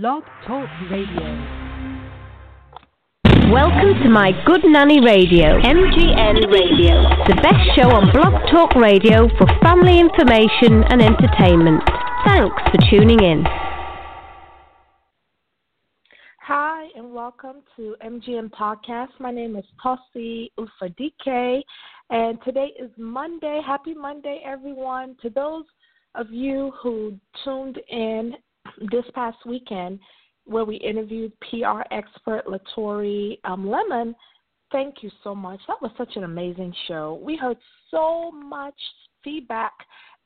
Blog Talk Radio. Welcome to My Good Nanny Radio, MGN Radio, the best show on Blog Talk Radio for family information and entertainment. Thanks for tuning in. Hi, and welcome to MGN Podcast. My name is Tosi Ufadike, and today is Monday. Happy Monday, everyone. To those of you who tuned in this past weekend, where we interviewed PR expert Latori um, Lemon. Thank you so much. That was such an amazing show. We heard so much feedback,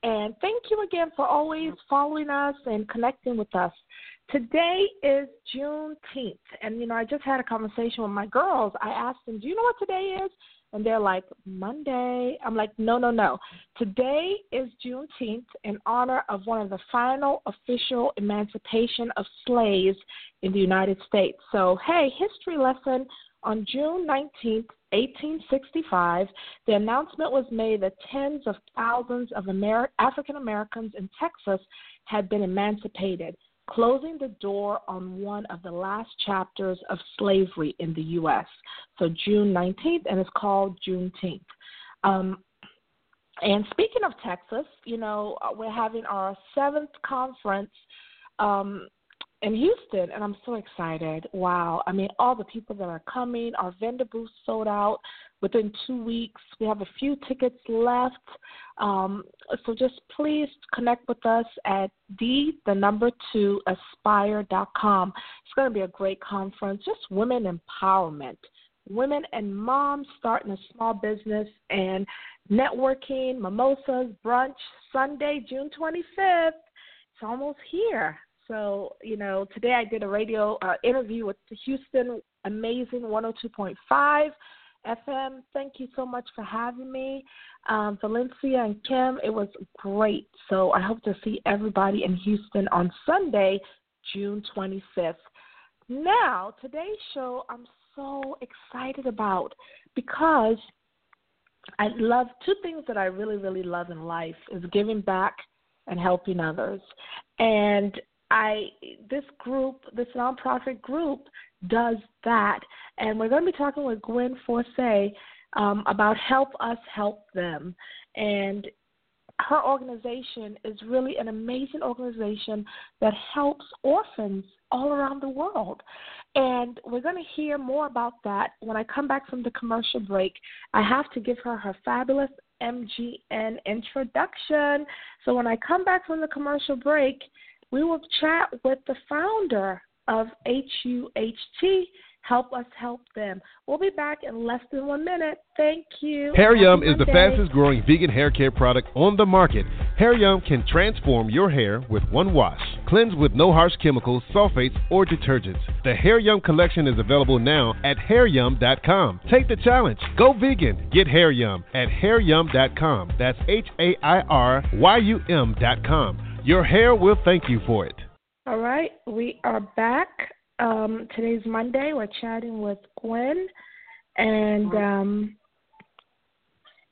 and thank you again for always following us and connecting with us. Today is Juneteenth, and you know I just had a conversation with my girls. I asked them, "Do you know what today is?" And they're like, Monday. I'm like, no, no, no. Today is Juneteenth in honor of one of the final official emancipation of slaves in the United States. So, hey, history lesson on June 19th, 1865, the announcement was made that tens of thousands of Amer- African Americans in Texas had been emancipated closing the door on one of the last chapters of slavery in the U.S. So June 19th, and it's called Juneteenth. Um, and speaking of Texas, you know, we're having our seventh conference um, in Houston, and I'm so excited. Wow. I mean, all the people that are coming, our vendor booth sold out within two weeks. We have a few tickets left. Um, so just please connect with us at d the number two aspire.com. It's going to be a great conference, just women empowerment. Women and moms starting a small business and networking, mimosas, brunch, Sunday, June 25th. It's almost here. So, you know, today I did a radio uh, interview with Houston Amazing 102.5 FM. Thank you so much for having me. Um, Valencia and Kim, it was great. So I hope to see everybody in Houston on Sunday, June 25th. Now, today's show I'm so excited about because I love two things that I really, really love in life is giving back and helping others. And I this group, this nonprofit group, does that, and we're going to be talking with Gwen Forseh um, about Help Us Help Them, and her organization is really an amazing organization that helps orphans all around the world. And we're going to hear more about that when I come back from the commercial break. I have to give her her fabulous MGN introduction. So when I come back from the commercial break, we will chat with the founder of HUHT. Help us help them. We'll be back in less than one minute. Thank you. Hair Yum is the fastest growing vegan hair care product on the market. Hair Yum can transform your hair with one wash. Cleanse with no harsh chemicals, sulfates, or detergents. The Hair Yum collection is available now at hairyum.com. Take the challenge. Go vegan. Get Hair Yum at hairyum.com. That's H A I R Y U M.com. Your hair will thank you for it. All right, we are back. Um, today's Monday. We're chatting with Gwen, and um,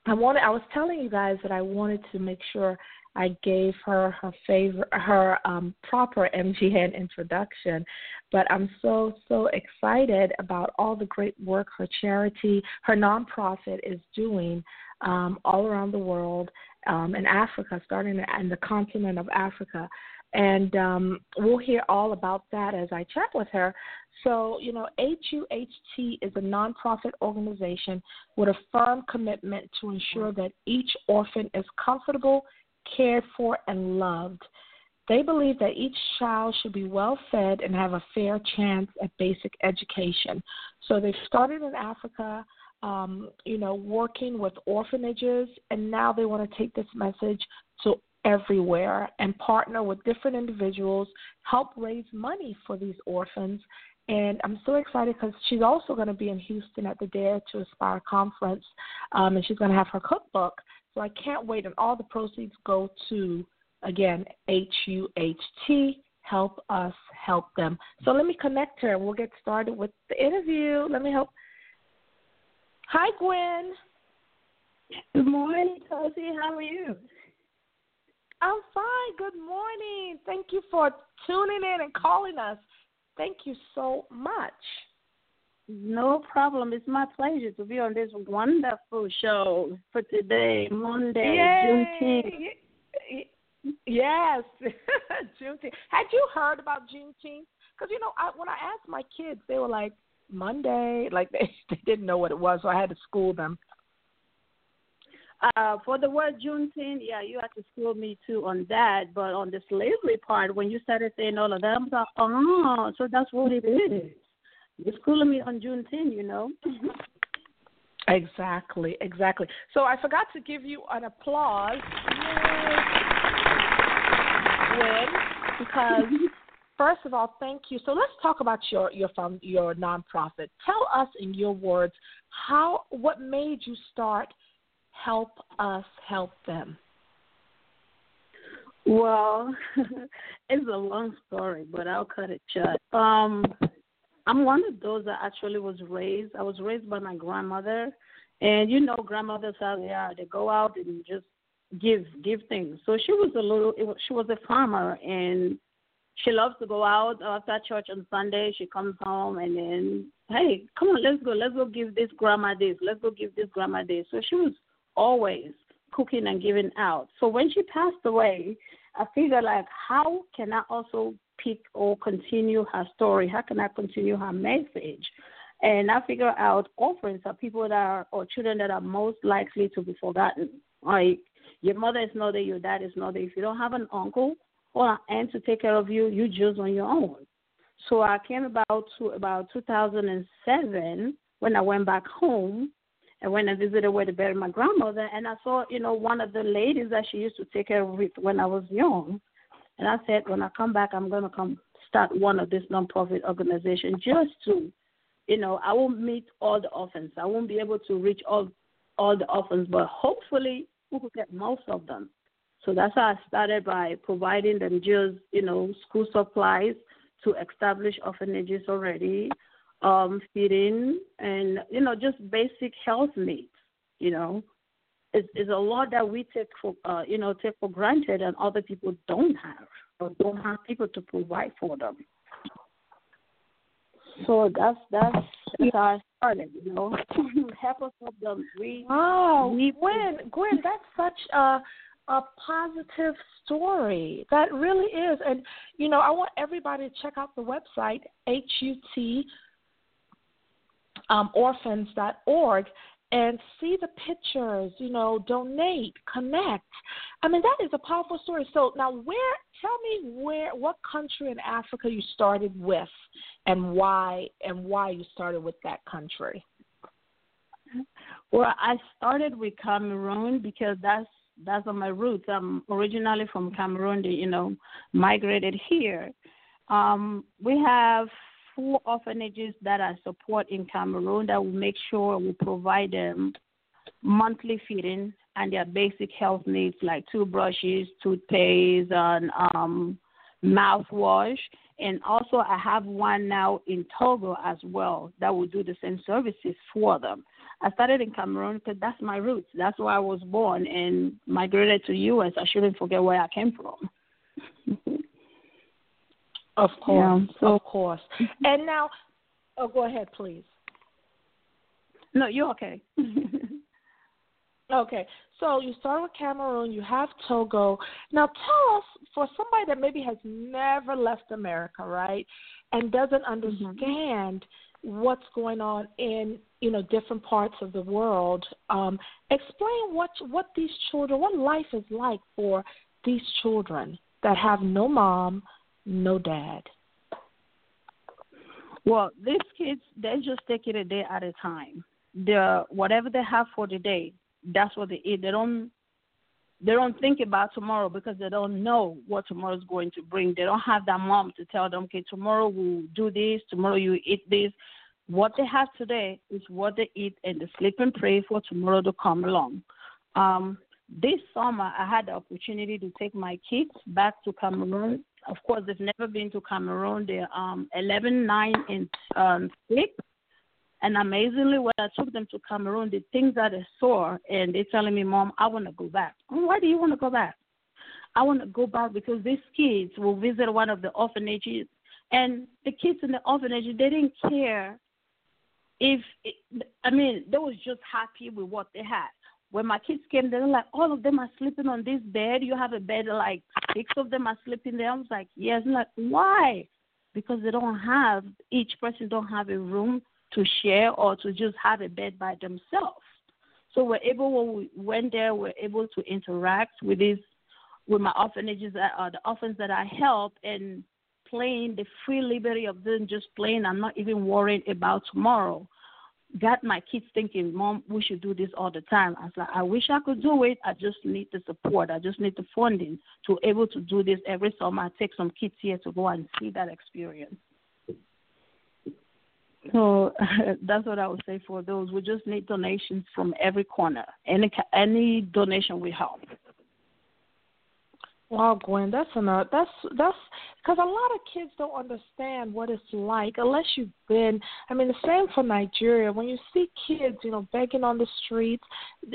I wanted. I was telling you guys that I wanted to make sure I gave her her favorite, her um, proper MGN introduction. But I'm so so excited about all the great work her charity, her nonprofit is doing um, all around the world, um, in Africa, starting in the continent of Africa. And um, we'll hear all about that as I chat with her. So, you know, HUHT is a nonprofit organization with a firm commitment to ensure that each orphan is comfortable, cared for, and loved. They believe that each child should be well fed and have a fair chance at basic education. So they started in Africa um, you know, working with orphanages, and now they want to take this message to everywhere and partner with different individuals, help raise money for these orphans. And I'm so excited because she's also going to be in Houston at the Dare to Aspire conference, um, and she's going to have her cookbook. So I can't wait, and all the proceeds go to again H U H T. Help us help them. So let me connect her, and we'll get started with the interview. Let me help Hi, Gwen. Good morning, Tosi. How are you? I'm fine. Good morning. Thank you for tuning in and calling us. Thank you so much. No problem. It's my pleasure to be on this wonderful show for today, Monday, Yay. Juneteenth. Yes, Juneteenth. Had you heard about Juneteenth? Because you know, I, when I asked my kids, they were like Monday, like they they didn't know what it was, so I had to school them. Uh, for the word Juneteenth, yeah, you had to school me too on that. But on the slavery part, when you started saying all of that, I was like, oh, so that's what it is. You're schooling me on Juneteenth, you know. exactly, exactly. So I forgot to give you an applause, Gwen, because first of all, thank you. So let's talk about your your from your nonprofit. Tell us in your words how what made you start help us help them? Well, it's a long story, but I'll cut it short. Um, I'm one of those that actually was raised. I was raised by my grandmother, and you know, grandmothers how they are. They go out and just give give things. So she was a little. Was, she was a farmer, and she loves to go out after church on Sunday. She comes home and then, hey, come on, let's go. Let's go give this grandma this. Let's go give this grandma this. So she was always cooking and giving out. So when she passed away, I figured like, how can I also pick or continue her story? How can I continue her message? And I figure out orphans are people that are or children that are most likely to be forgotten. Like your mother is not there, your dad is not there. If you don't have an uncle or an aunt to take care of you, you just on your own. So I came about to about 2007 when I went back home I went and visited where they buried my grandmother, and I saw, you know, one of the ladies that she used to take care of when I was young. And I said, when I come back, I'm going to come start one of this nonprofit organization just to, you know, I won't meet all the orphans. I won't be able to reach all all the orphans, but hopefully we will get most of them. So that's how I started by providing them just, you know, school supplies to establish orphanages already, um, feeding, and you know just basic health needs. You know, it's, it's a lot that we take for uh, you know take for granted, and other people don't have or don't have people to provide for them. So that's that's, that's how I started. You know, help us help them. We wow, we, Gwen, Gwen, that's such a a positive story. That really is. And, you know, I want everybody to check out the website, HUT um, orphans.org and see the pictures, you know, donate, connect. I mean, that is a powerful story. So now, where? Tell me where, what country in Africa you started with, and why, and why you started with that country. Well, I started with Cameroon because that's that's on my roots. I'm originally from Cameroon. You know, migrated here. Um, we have four orphanages that I support in Cameroon that will make sure we provide them monthly feeding and their basic health needs like toothbrushes, toothpaste, and um, mouthwash. And also, I have one now in Togo as well that will do the same services for them. I started in Cameroon because that's my roots. That's where I was born and migrated to the U.S. I shouldn't forget where I came from. Of course, yeah, so, of course. And now, oh, go ahead, please. No, you're okay. okay, so you start with Cameroon, you have Togo. Now, tell us for somebody that maybe has never left America, right, and doesn't mm-hmm. understand mm-hmm. What's going on in you know different parts of the world. Um, explain what what these children, what life is like for these children that have no mom, no dad? Well, these kids they just take it a day at a time. The whatever they have for the day, that's what they eat. They don't they don't think about tomorrow because they don't know what tomorrow is going to bring. They don't have that mom to tell them, okay, tomorrow we'll do this, tomorrow you eat this. What they have today is what they eat, and they sleep and pray for tomorrow to come along. Um, this summer, I had the opportunity to take my kids back to Cameroon of course, they've never been to Cameroon. They're um, 11, 9, and um, 6. And amazingly, when I took them to Cameroon, the things that they saw, and they're telling me, Mom, I want to go back. Why do you want to go back? I want to go back because these kids will visit one of the orphanages, and the kids in the orphanage they didn't care if it, I mean they was just happy with what they had. When my kids came, they were like, all of them are sleeping on this bed. You have a bed, like six of them are sleeping there. I was like, yes. I'm like, why? Because they don't have each person don't have a room to share or to just have a bed by themselves. So we're able when we went there, we're able to interact with these with my orphanages that are the orphans that I help and playing the free liberty of them just playing. I'm not even worrying about tomorrow. Got my kids thinking, Mom, we should do this all the time. I was like, I wish I could do it. I just need the support. I just need the funding to able to do this every summer. I take some kids here to go and see that experience. So that's what I would say for those. We just need donations from every corner. Any any donation will help. Wow, Gwen, that's enough. That's that's because a lot of kids don't understand what it's like unless you've been. I mean, the same for Nigeria. When you see kids, you know, begging on the streets,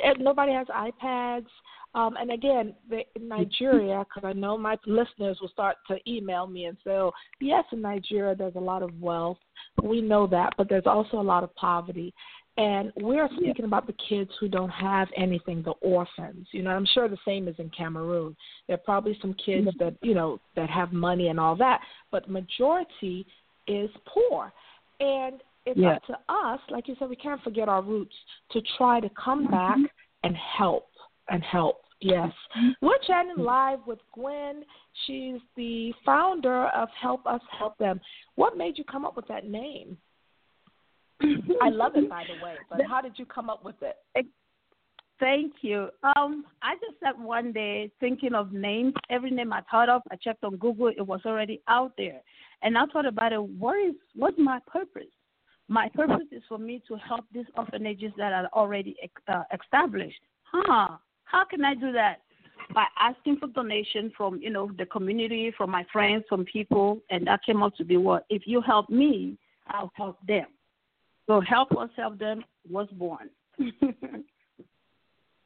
eh, nobody has iPads. Um, and again, the, in Nigeria, because I know my listeners will start to email me and say, "Oh, yes, in Nigeria there's a lot of wealth. We know that, but there's also a lot of poverty." And we're speaking about the kids who don't have anything, the orphans. You know, I'm sure the same is in Cameroon. There are probably some kids that, you know, that have money and all that, but majority is poor. And it's yeah. up to us, like you said, we can't forget our roots to try to come mm-hmm. back and help and help. Yes. We're chatting live with Gwen. She's the founder of Help Us Help Them. What made you come up with that name? I love it, by the way. But how did you come up with it? Thank you. Um, I just sat one day thinking of names. Every name I thought of, I checked on Google. It was already out there, and I thought about it. What is what's my purpose? My purpose is for me to help these orphanages that are already uh, established. Huh? How can I do that? By asking for donation from you know the community, from my friends, from people, and that came out to be what? If you help me, I'll help them. So help us help them was born.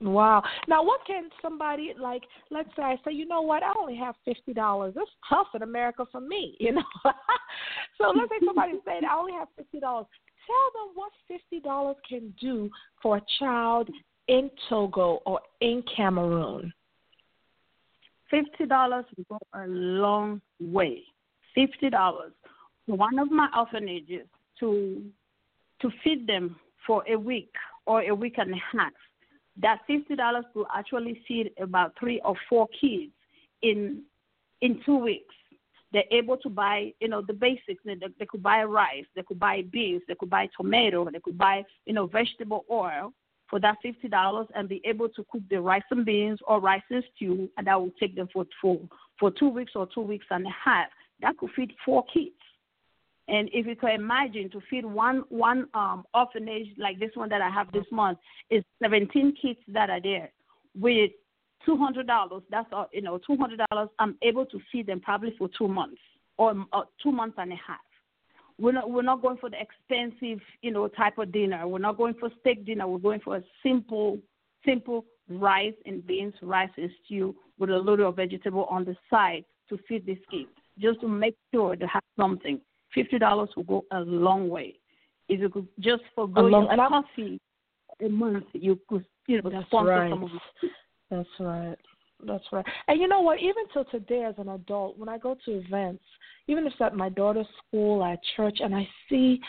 wow. Now, what can somebody like? Let's say I say, you know what? I only have fifty dollars. It's tough in America for me, you know. so let's say somebody said, I only have fifty dollars. Tell them what fifty dollars can do for a child in Togo or in Cameroon. Fifty dollars will go a long way. Fifty dollars. One of my orphanages to to feed them for a week or a week and a half. That fifty dollars will actually feed about three or four kids in in two weeks. They're able to buy, you know, the basics. They, they could buy rice, they could buy beans, they could buy tomato, they could buy, you know, vegetable oil for that fifty dollars and be able to cook the rice and beans or rice and stew, and that will take them for for for two weeks or two weeks and a half. That could feed four kids. And if you can imagine to feed one one um, orphanage like this one that I have this month is 17 kids that are there with two hundred dollars. That's all you know, two hundred dollars. I'm able to feed them probably for two months or uh, two months and a half. We're not we're not going for the expensive you know type of dinner. We're not going for steak dinner. We're going for a simple simple rice and beans, rice and stew with a little of vegetable on the side to feed these kids, just to make sure they have something fifty dollars will go a long way. If you could just forgo long, your coffee a month, you could you know That's sponsor right. some of it. That's right. That's right. And you know what? Even till today, as an adult, when I go to events, even if it's at my daughter's school, at church, and I see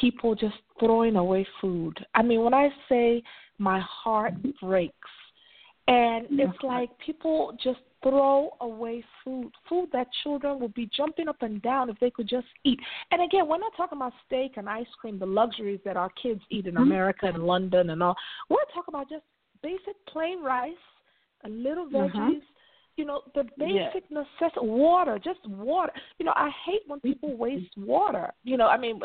people just throwing away food. I mean, when I say my heart breaks, and it's like people just throw away food, food that children would be jumping up and down if they could just eat. And again, we're not talking about steak and ice cream, the luxuries that our kids eat in mm-hmm. America and London and all. We're talking about just basic plain rice, a little veggies. Mm-hmm. You know the basic yeah. necessity, water, just water. You know, I hate when people waste water. You know, I mean,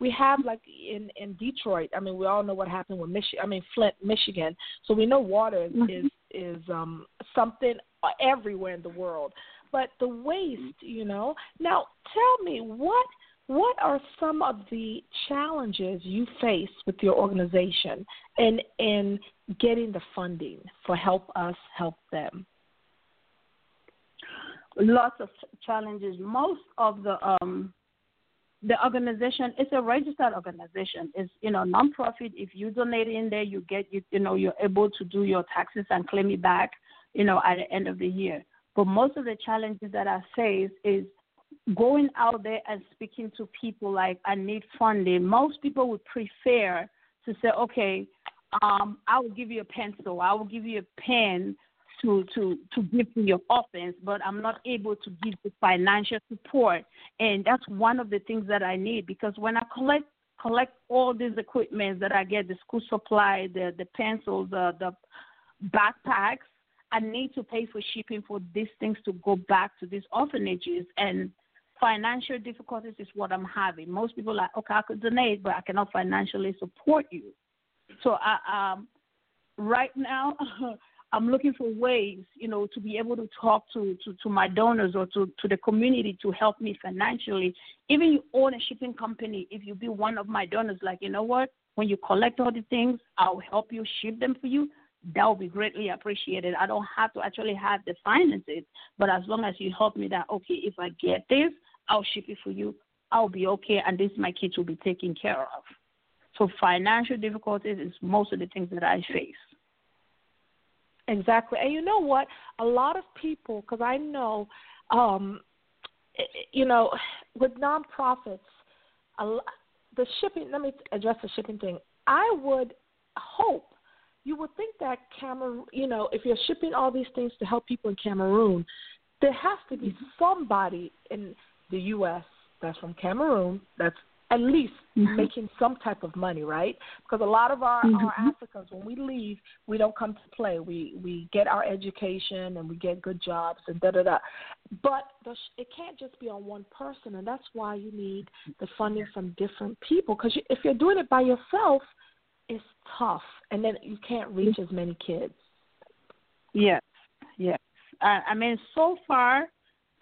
we have like in in Detroit. I mean, we all know what happened with Michigan. I mean, Flint, Michigan. So we know water is mm-hmm. is, is um something everywhere in the world. But the waste, you know. Now, tell me what what are some of the challenges you face with your organization in in getting the funding for help us help them lots of challenges. Most of the um, the organization is a registered organization. It's you know nonprofit. If you donate in there, you get you you know you're able to do your taxes and claim it back. You know at the end of the year. But most of the challenges that I face is going out there and speaking to people like I need funding. Most people would prefer to say, okay, um, I will give you a pencil, I will give you a pen to to to give to your offense, but I'm not able to give the financial support, and that's one of the things that I need because when I collect collect all these equipment that I get, the school supply, the the pencils, the the backpacks, I need to pay for shipping for these things to go back to these orphanages and financial difficulties is what I'm having. Most people are like, okay, I could donate, but I cannot financially support you. So I um right now I'm looking for ways, you know, to be able to talk to, to, to my donors or to, to the community to help me financially. Even you own a shipping company, if you be one of my donors, like, you know what, when you collect all the things, I'll help you ship them for you. That would be greatly appreciated. I don't have to actually have the finances, but as long as you help me that, okay, if I get this, I'll ship it for you. I'll be okay, and this my kids will be taken care of. So financial difficulties is most of the things that I face. Exactly. And you know what? A lot of people, because I know, um, you know, with nonprofits, a, the shipping, let me address the shipping thing. I would hope you would think that Cameroon, you know, if you're shipping all these things to help people in Cameroon, there has to be somebody in the U.S. that's from Cameroon that's at least mm-hmm. making some type of money, right? Because a lot of our, mm-hmm. our Africans, when we leave, we don't come to play. We we get our education and we get good jobs and da da da. But the, it can't just be on one person, and that's why you need the funding from different people. Because you, if you're doing it by yourself, it's tough, and then you can't reach as many kids. Yes, yes. Uh, I mean, so far,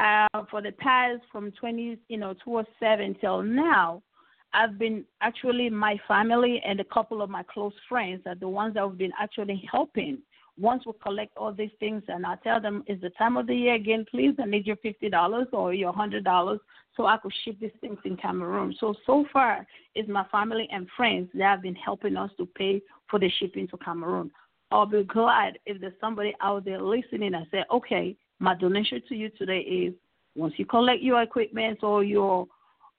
uh, for the past from 20, you know, 2007 till now, I've been actually my family and a couple of my close friends are the ones that have been actually helping. Once we collect all these things and I tell them it's the time of the year again, please, I need your fifty dollars or your hundred dollars so I could ship these things in Cameroon. So so far it's my family and friends that have been helping us to pay for the shipping to Cameroon. I'll be glad if there's somebody out there listening and say, Okay, my donation to you today is once you collect your equipment or your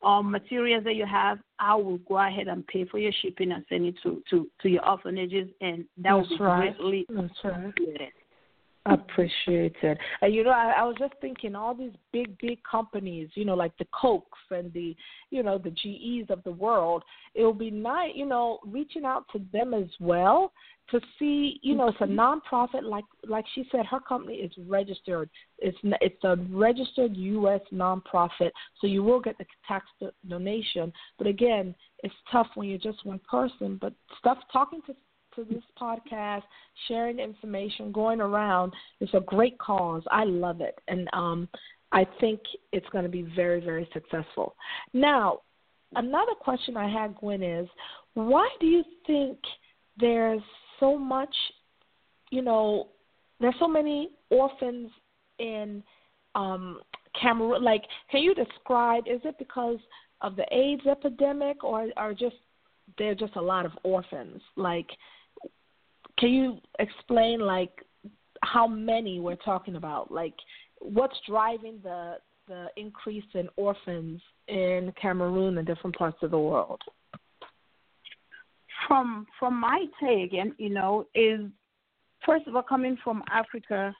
um, materials that you have, I will go ahead and pay for your shipping and send it to, to, to your orphanages, and that That's will be right. greatly That's right. Appreciate it. And you know, I, I was just thinking all these big, big companies, you know, like the Cokes and the, you know, the GEs of the world. It will be nice, you know, reaching out to them as well to see, you know, it's a mm-hmm. nonprofit. Like, like she said, her company is registered. It's it's a registered U.S. nonprofit, so you will get the tax donation. But again, it's tough when you're just one person. But stuff talking to to this podcast, sharing information, going around. It's a great cause. I love it. And um, I think it's going to be very, very successful. Now, another question I had, Gwen, is why do you think there's so much, you know, there's so many orphans in um, Cameroon? Like, can you describe, is it because of the AIDS epidemic or, or just there are just a lot of orphans? Like, can you explain like how many we're talking about? Like what's driving the the increase in orphans in Cameroon and different parts of the world? From from my take, and you know, is first of all coming from Africa,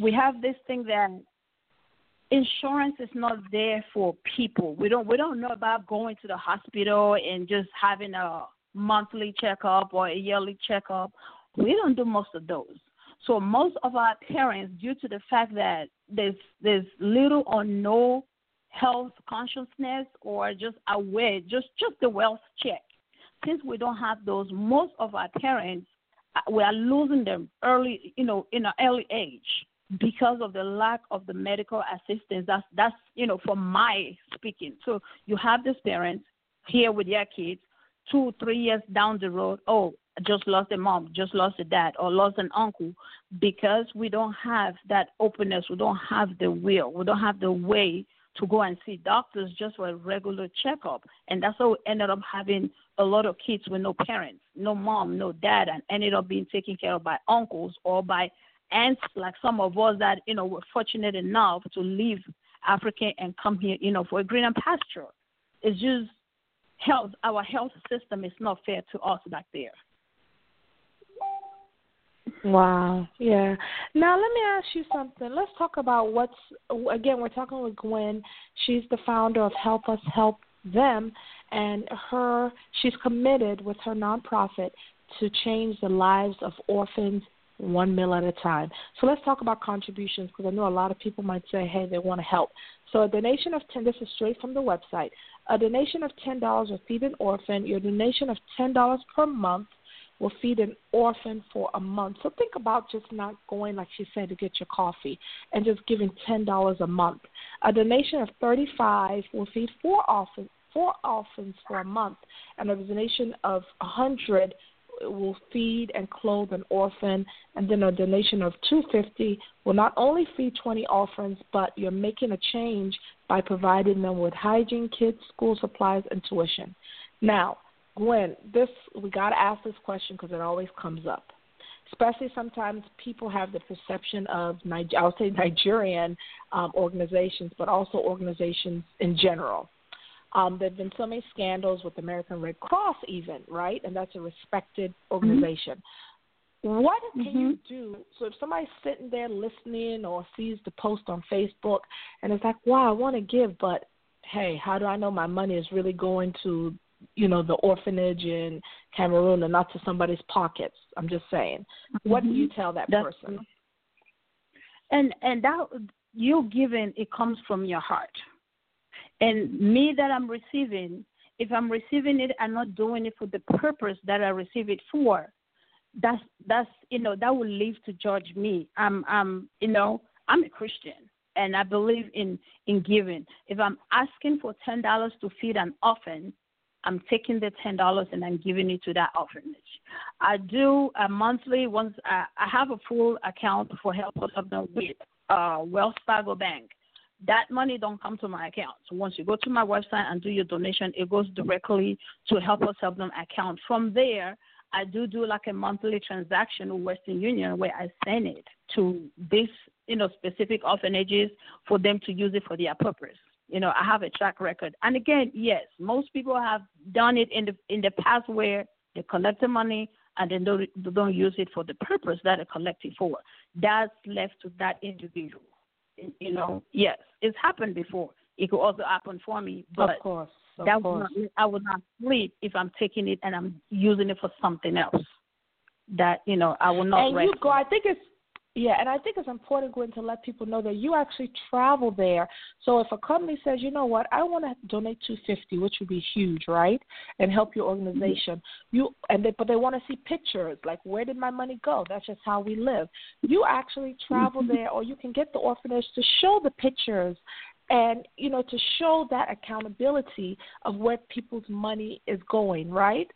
we have this thing that insurance is not there for people. We don't we don't know about going to the hospital and just having a monthly checkup or a yearly checkup we don't do most of those. So most of our parents, due to the fact that there's there's little or no health consciousness or just aware, just just the wealth check. Since we don't have those, most of our parents uh, we are losing them early, you know, in an early age because of the lack of the medical assistance. That's that's you know from my speaking. So you have these parents here with their kids, two three years down the road. Oh, just lost a mom, just lost a dad, or lost an uncle, because we don't have that openness, we don't have the will, we don't have the way to go and see doctors just for a regular checkup. And that's how we ended up having a lot of kids with no parents, no mom, no dad, and ended up being taken care of by uncles or by aunts, like some of us that, you know, were fortunate enough to leave Africa and come here, you know, for a greener pasture. It's just health, our health system is not fair to us back there. Wow. Yeah. Now let me ask you something. Let's talk about what's again. We're talking with Gwen. She's the founder of Help Us Help Them, and her she's committed with her nonprofit to change the lives of orphans one meal at a time. So let's talk about contributions because I know a lot of people might say, hey, they want to help. So a donation of ten. This is straight from the website. A donation of ten dollars will feed an orphan. Your donation of ten dollars per month will feed an orphan for a month. So think about just not going, like she said, to get your coffee and just giving ten dollars a month. A donation of thirty five will feed four orphans four orphans for a month, and a donation of a hundred will feed and clothe an orphan, and then a donation of 250 will not only feed 20 orphans, but you're making a change by providing them with hygiene kits, school supplies, and tuition. Now, Gwen, this we got to ask this question because it always comes up. Especially sometimes people have the perception of I would say Nigerian um, organizations, but also organizations in general. Um, there have been so many scandals with American Red Cross, even right, and that's a respected mm-hmm. organization. Mm-hmm. What can mm-hmm. you do? So if somebody's sitting there listening or sees the post on Facebook and it's like, "Wow, I want to give, but hey, how do I know my money is really going to you know the orphanage in Cameroon and not to somebody's pockets. I'm just saying. What do you mm-hmm. tell that That's, person? And and that you giving it comes from your heart. And me that I'm receiving, if I'm receiving it, I'm not doing it for the purpose that I receive it for. That's that's you know that will leave to judge me. I'm I'm you know I'm a Christian and I believe in in giving. If I'm asking for ten dollars to feed an orphan, I'm taking the ten dollars and I'm giving it to that orphanage. I do a monthly once I, I have a full account for Help Us Help Them with uh, Wells Fargo Bank. That money don't come to my account. So once you go to my website and do your donation, it goes directly to Help Us Help Them account. From there, I do do like a monthly transaction with Western Union where I send it to this you know specific orphanages for them to use it for their purpose. You know, I have a track record. And again, yes, most people have done it in the in the past where they collect the money and then don't, they don't use it for the purpose that they collect it for. That's left to that individual. You know, yes, it's happened before. It could also happen for me, but of course, of that course. Would not, I would not sleep if I'm taking it and I'm using it for something else. That you know, I will not. And you go. I think it's yeah, and I think it's important, Gwen, to let people know that you actually travel there. So if a company says, you know what, I want to donate two fifty, which would be huge, right, and help your organization, mm-hmm. you and they, but they want to see pictures, like where did my money go? That's just how we live. You actually travel mm-hmm. there, or you can get the orphanage to show the pictures and you know to show that accountability of where people's money is going right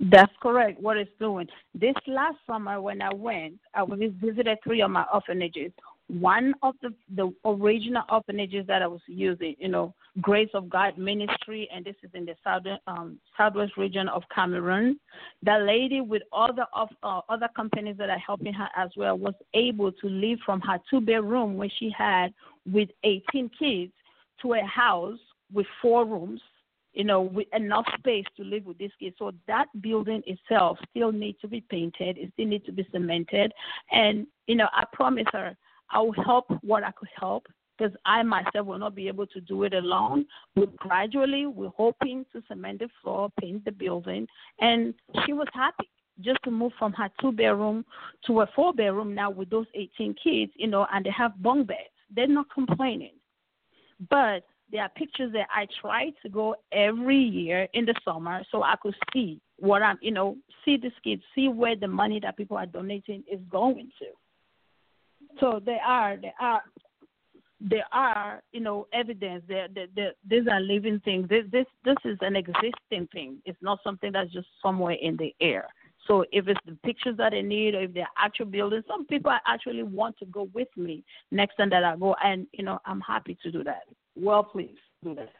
that's correct. What it's doing. This last summer when I went, I visited three of my orphanages. One of the the original orphanages that I was using, you know, Grace of God Ministry, and this is in the southern um, southwest region of Cameroon. The lady with other of uh, other companies that are helping her as well was able to leave from her two bedroom where she had with 18 kids to a house with four rooms you know, with enough space to live with these kids. So that building itself still needs to be painted. It still needs to be cemented. And, you know, I promise her I will help what I could help because I myself will not be able to do it alone. But gradually, we're hoping to cement the floor, paint the building. And she was happy just to move from her two bedroom to a four bedroom now with those 18 kids, you know, and they have bunk beds. They're not complaining. But there are pictures that I try to go every year in the summer so I could see what I'm, you know, see the kids, see where the money that people are donating is going to. So there are, there are, there are, you know, evidence. There, there, these are living things. This, this, this is an existing thing. It's not something that's just somewhere in the air. So if it's the pictures that they need, or if they're actual buildings, some people actually want to go with me next time that I go, and you know I'm happy to do that. Well, please do that.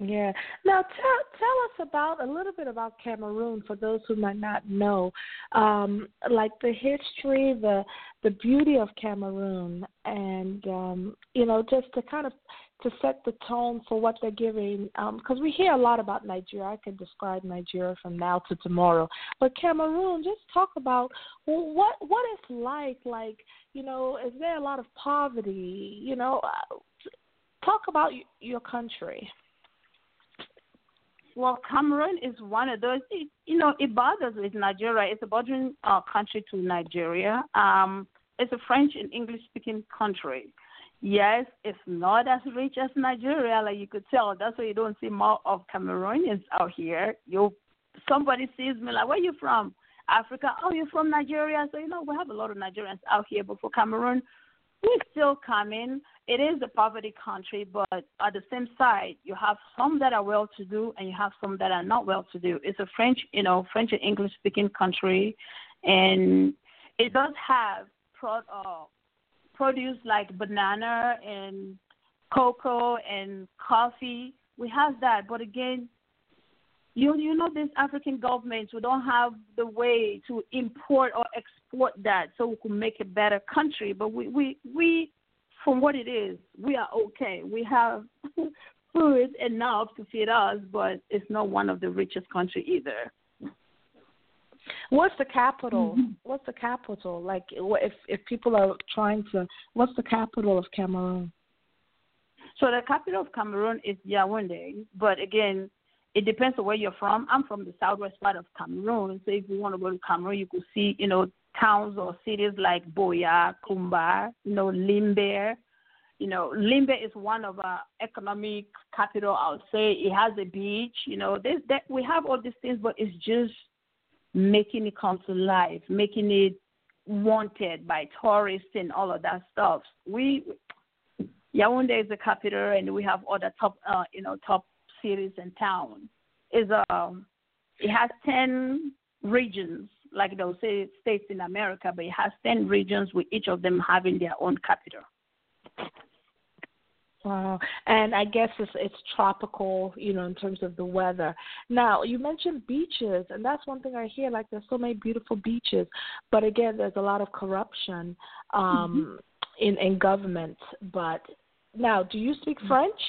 Yeah. Now tell tell us about a little bit about Cameroon for those who might not know, um, like the history, the the beauty of Cameroon, and um, you know just to kind of to set the tone for what they're giving. Because um, we hear a lot about Nigeria. I can describe Nigeria from now to tomorrow, but Cameroon, just talk about what what it's like. Like you know, is there a lot of poverty? You know, uh, talk about your country. Well, Cameroon is one of those. It, you know, it borders with Nigeria. It's a bordering uh, country to Nigeria. Um, it's a French and English speaking country. Yes, it's not as rich as Nigeria, like you could tell. That's why you don't see more of Cameroonians out here. You, somebody sees me like, where you from? Africa. Oh, you're from Nigeria. So you know, we have a lot of Nigerians out here, but for Cameroon, we're still coming. It is a poverty country, but at the same side, you have some that are well-to-do and you have some that are not well-to-do. It's a French, you know, French and English-speaking country, and it does have pro, uh, produce like banana and cocoa and coffee. We have that, but again, you you know these African governments we don't have the way to import or export that so we can make a better country. But we we we from what it is, we are okay. We have food enough to feed us, but it's not one of the richest country either. What's the capital? Mm-hmm. What's the capital? Like, if if people are trying to, what's the capital of Cameroon? So the capital of Cameroon is Yaoundé, but again, it depends on where you're from. I'm from the southwest part of Cameroon, so if you want to go to Cameroon, you could see, you know, towns or cities like Buea, Kumba, you know, Limbe. You know, Limbe is one of our economic capital. I would say it has a beach. You know, this that we have all these things, but it's just making it come to life, making it wanted by tourists and all of that stuff. We Yaoundé is the capital, and we have other top, uh, you know, top cities and towns. Is um, it has ten regions, like they'll say states in America, but it has ten regions with each of them having their own capital. Wow. And I guess it's it's tropical, you know, in terms of the weather. Now, you mentioned beaches, and that's one thing I hear like there's so many beautiful beaches, but again, there's a lot of corruption um mm-hmm. in in government, but now, do you speak mm-hmm. French?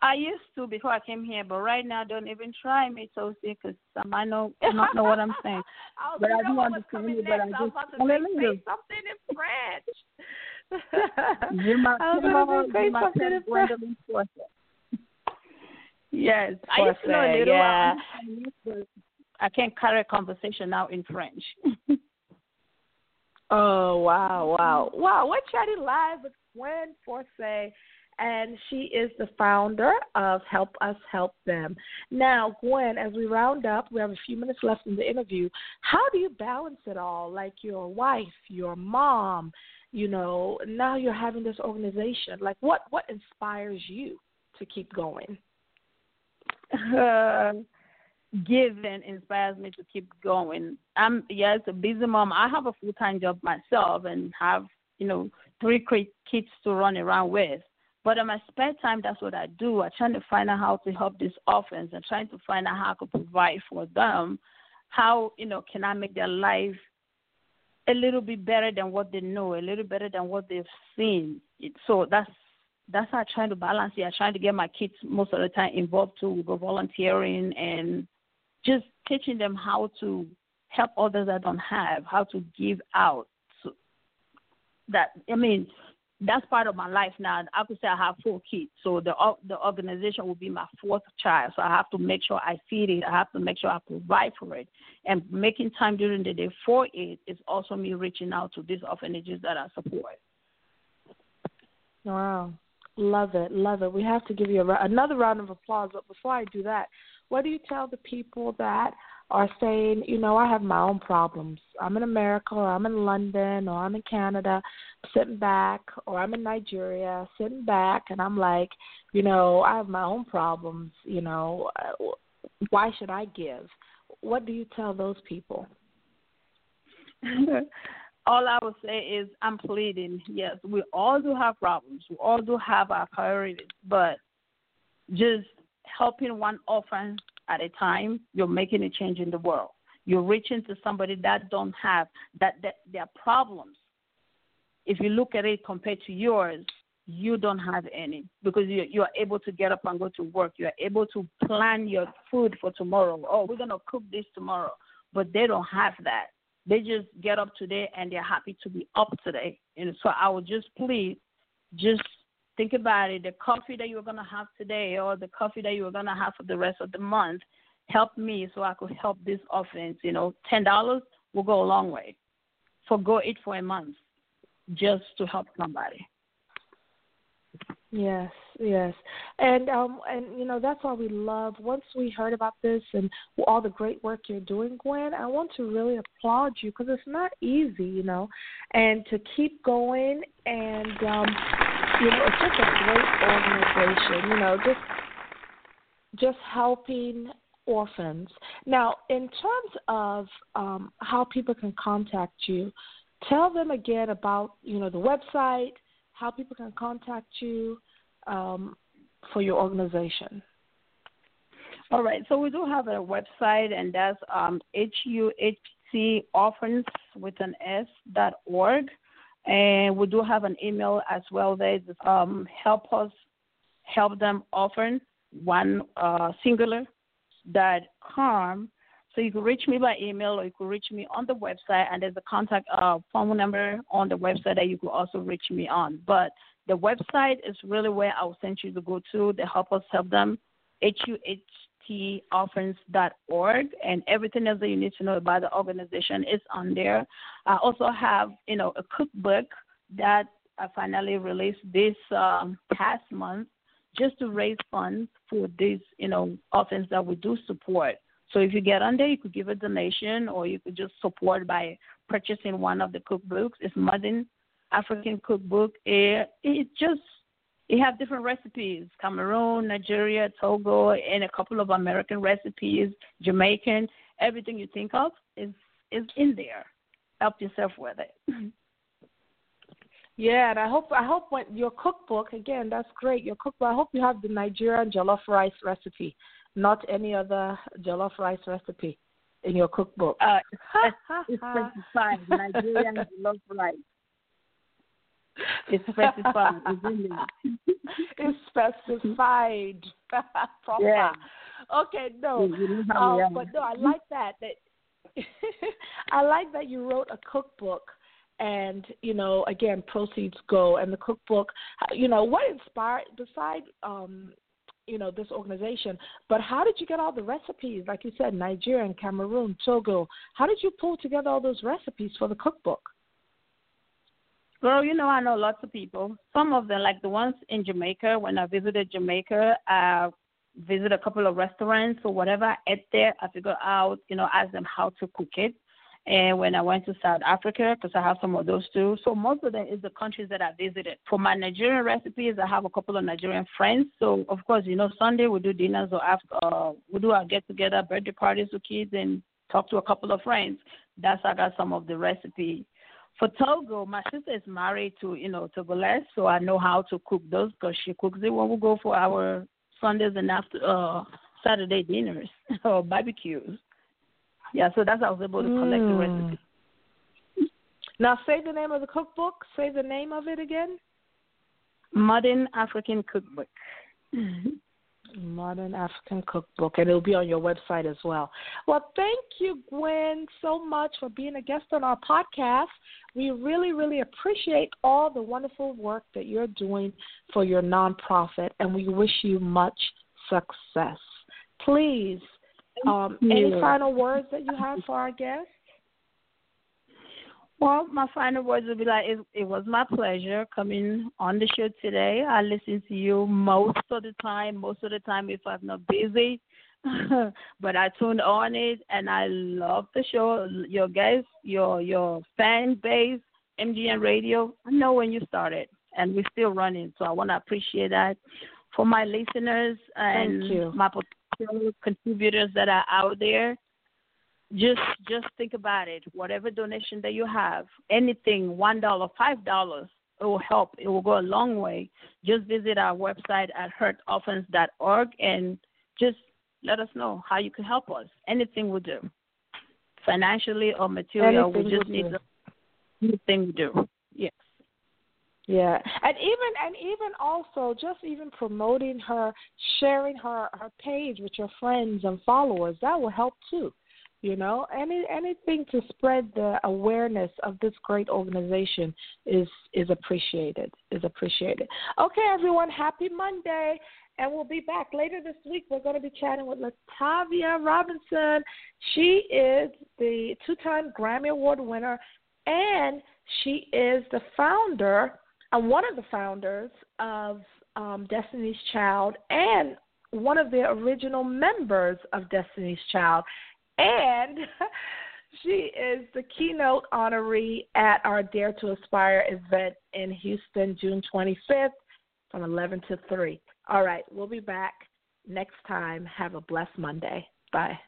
I used to before I came here, but right now don't even try me, so because um, I know I don't know what I'm saying. I but I do understand it. But I just I was say, say something in French. You must I was say something in French. Yes, I used to know a little. Yeah. I can't carry a conversation now in French. oh wow, wow, wow! We're chatting live with Gwen Forseh and she is the founder of Help Us Help Them. Now, Gwen, as we round up, we have a few minutes left in the interview. How do you balance it all? Like your wife, your mom, you know, now you're having this organization. Like, what what inspires you to keep going? Uh, giving inspires me to keep going. I'm yes, a busy mom. I have a full time job myself and have you know three kids to run around with. But in my spare time, that's what I do. I'm trying to find out how to help these orphans and trying to find out how I provide for them. How, you know, can I make their life a little bit better than what they know, a little better than what they've seen. So that's that's how I'm trying to balance it. I'm trying to get my kids most of the time involved too with volunteering and just teaching them how to help others that don't have, how to give out. So that I mean, that's part of my life now. I could say I have four kids, so the the organization will be my fourth child. So I have to make sure I feed it. I have to make sure I provide for it, and making time during the day for it is also me reaching out to these orphanages that I support. Wow, love it, love it. We have to give you a, another round of applause. But before I do that, what do you tell the people that are saying, you know, I have my own problems. I'm in America or I'm in London or I'm in Canada, sitting back, or I'm in Nigeria, sitting back, and I'm like, you know, I have my own problems. You know, uh, why should I give? What do you tell those people? all I would say is I'm pleading. Yes, we all do have problems. We all do have our priorities, but just helping one orphan at a time, you're making a change in the world. You're reaching to somebody that don't have that, that their problems. If you look at it compared to yours, you don't have any because you you are able to get up and go to work. You are able to plan your food for tomorrow. Oh, we're gonna cook this tomorrow, but they don't have that. They just get up today and they're happy to be up today. And so I would just please, just think about it. The coffee that you're gonna have today, or the coffee that you're gonna have for the rest of the month, help me so I could help this offense. You know, ten dollars will go a long way. Forgo it for a month, just to help somebody. Yes, yes, and um, and you know that's why we love. Once we heard about this and all the great work you're doing, Gwen, I want to really applaud you because it's not easy, you know, and to keep going and um, you know it's just a great organization, you know, just just helping orphans. Now, in terms of um, how people can contact you, tell them again about you know the website how people can contact you um, for your organization. All right, so we do have a website, and that's um, orphans with an S dot org, and we do have an email as well. There, um, help us help them orphan one uh, singular dot com so you can reach me by email or you can reach me on the website, and there's a contact uh, phone number on the website that you can also reach me on. But the website is really where I'll send you to go to to help us help them, huhtorphans.org, and everything else that you need to know about the organization is on there. I also have, you know, a cookbook that I finally released this um, past month just to raise funds for these, you know, orphans that we do support. So if you get on there, you could give a donation or you could just support by purchasing one of the cookbooks. It's Modern African Cookbook. It, it just it have different recipes: Cameroon, Nigeria, Togo, and a couple of American recipes, Jamaican. Everything you think of is is in there. Help yourself with it. Yeah, and I hope I hope when your cookbook again, that's great. Your cookbook. I hope you have the Nigerian jollof rice recipe not any other jollof rice recipe in your cookbook. Uh, it's specified Nigerian jollof rice. It's specified. it's specified. Proper. Yeah. Okay, no. Um, but no, I like that. That I like that you wrote a cookbook and you know again proceeds go and the cookbook you know what inspired beside um you know this organization. But how did you get all the recipes? Like you said, Nigeria Cameroon, Togo. How did you pull together all those recipes for the cookbook? Girl, you know I know lots of people. Some of them, like the ones in Jamaica. When I visited Jamaica, I visited a couple of restaurants or whatever. I ate there. I figured out, you know, ask them how to cook it and when I went to South Africa, because I have some of those too. So most of them is the countries that I visited. For my Nigerian recipes, I have a couple of Nigerian friends. So of course, you know, Sunday we do dinners or after, uh, we do our get together birthday parties with kids and talk to a couple of friends. That's how I got some of the recipe. For Togo, my sister is married to you know Togolese, so I know how to cook those because she cooks it when we go for our Sundays and after uh, Saturday dinners or barbecues. Yeah, so that's how I was able to collect mm. the recipe. Now, say the name of the cookbook. Say the name of it again. Modern African Cookbook. Modern African Cookbook, and it'll be on your website as well. Well, thank you, Gwen, so much for being a guest on our podcast. We really, really appreciate all the wonderful work that you're doing for your nonprofit, and we wish you much success. Please um, any final words that you have for our guests? Well, my final words would be like it, it was my pleasure coming on the show today. I listen to you most of the time, most of the time if I'm not busy. but I tuned on it and I love the show. Your guests, your your fan base, MGN Radio. I know when you started and we're still running, so I want to appreciate that. For my listeners and my contributors that are out there, just just think about it. Whatever donation that you have, anything, one dollar, five dollars, it will help. It will go a long way. Just visit our website at huhtorphans.org and just let us know how you can help us. Anything will do, financially or material. Anything we just need do. anything we do. Yeah, and even and even also just even promoting her, sharing her her page with your friends and followers that will help too. You know, any anything to spread the awareness of this great organization is is appreciated. Is appreciated. Okay, everyone, happy Monday, and we'll be back later this week. We're going to be chatting with LaTavia Roberson. She is the two-time Grammy Award winner, and she is the founder and one of the founders of um, Destiny's Child and one of the original members of Destiny's Child. And she is the keynote honoree at our Dare to Aspire event in Houston, June 25th from 11 to 3. All right, we'll be back next time. Have a blessed Monday. Bye.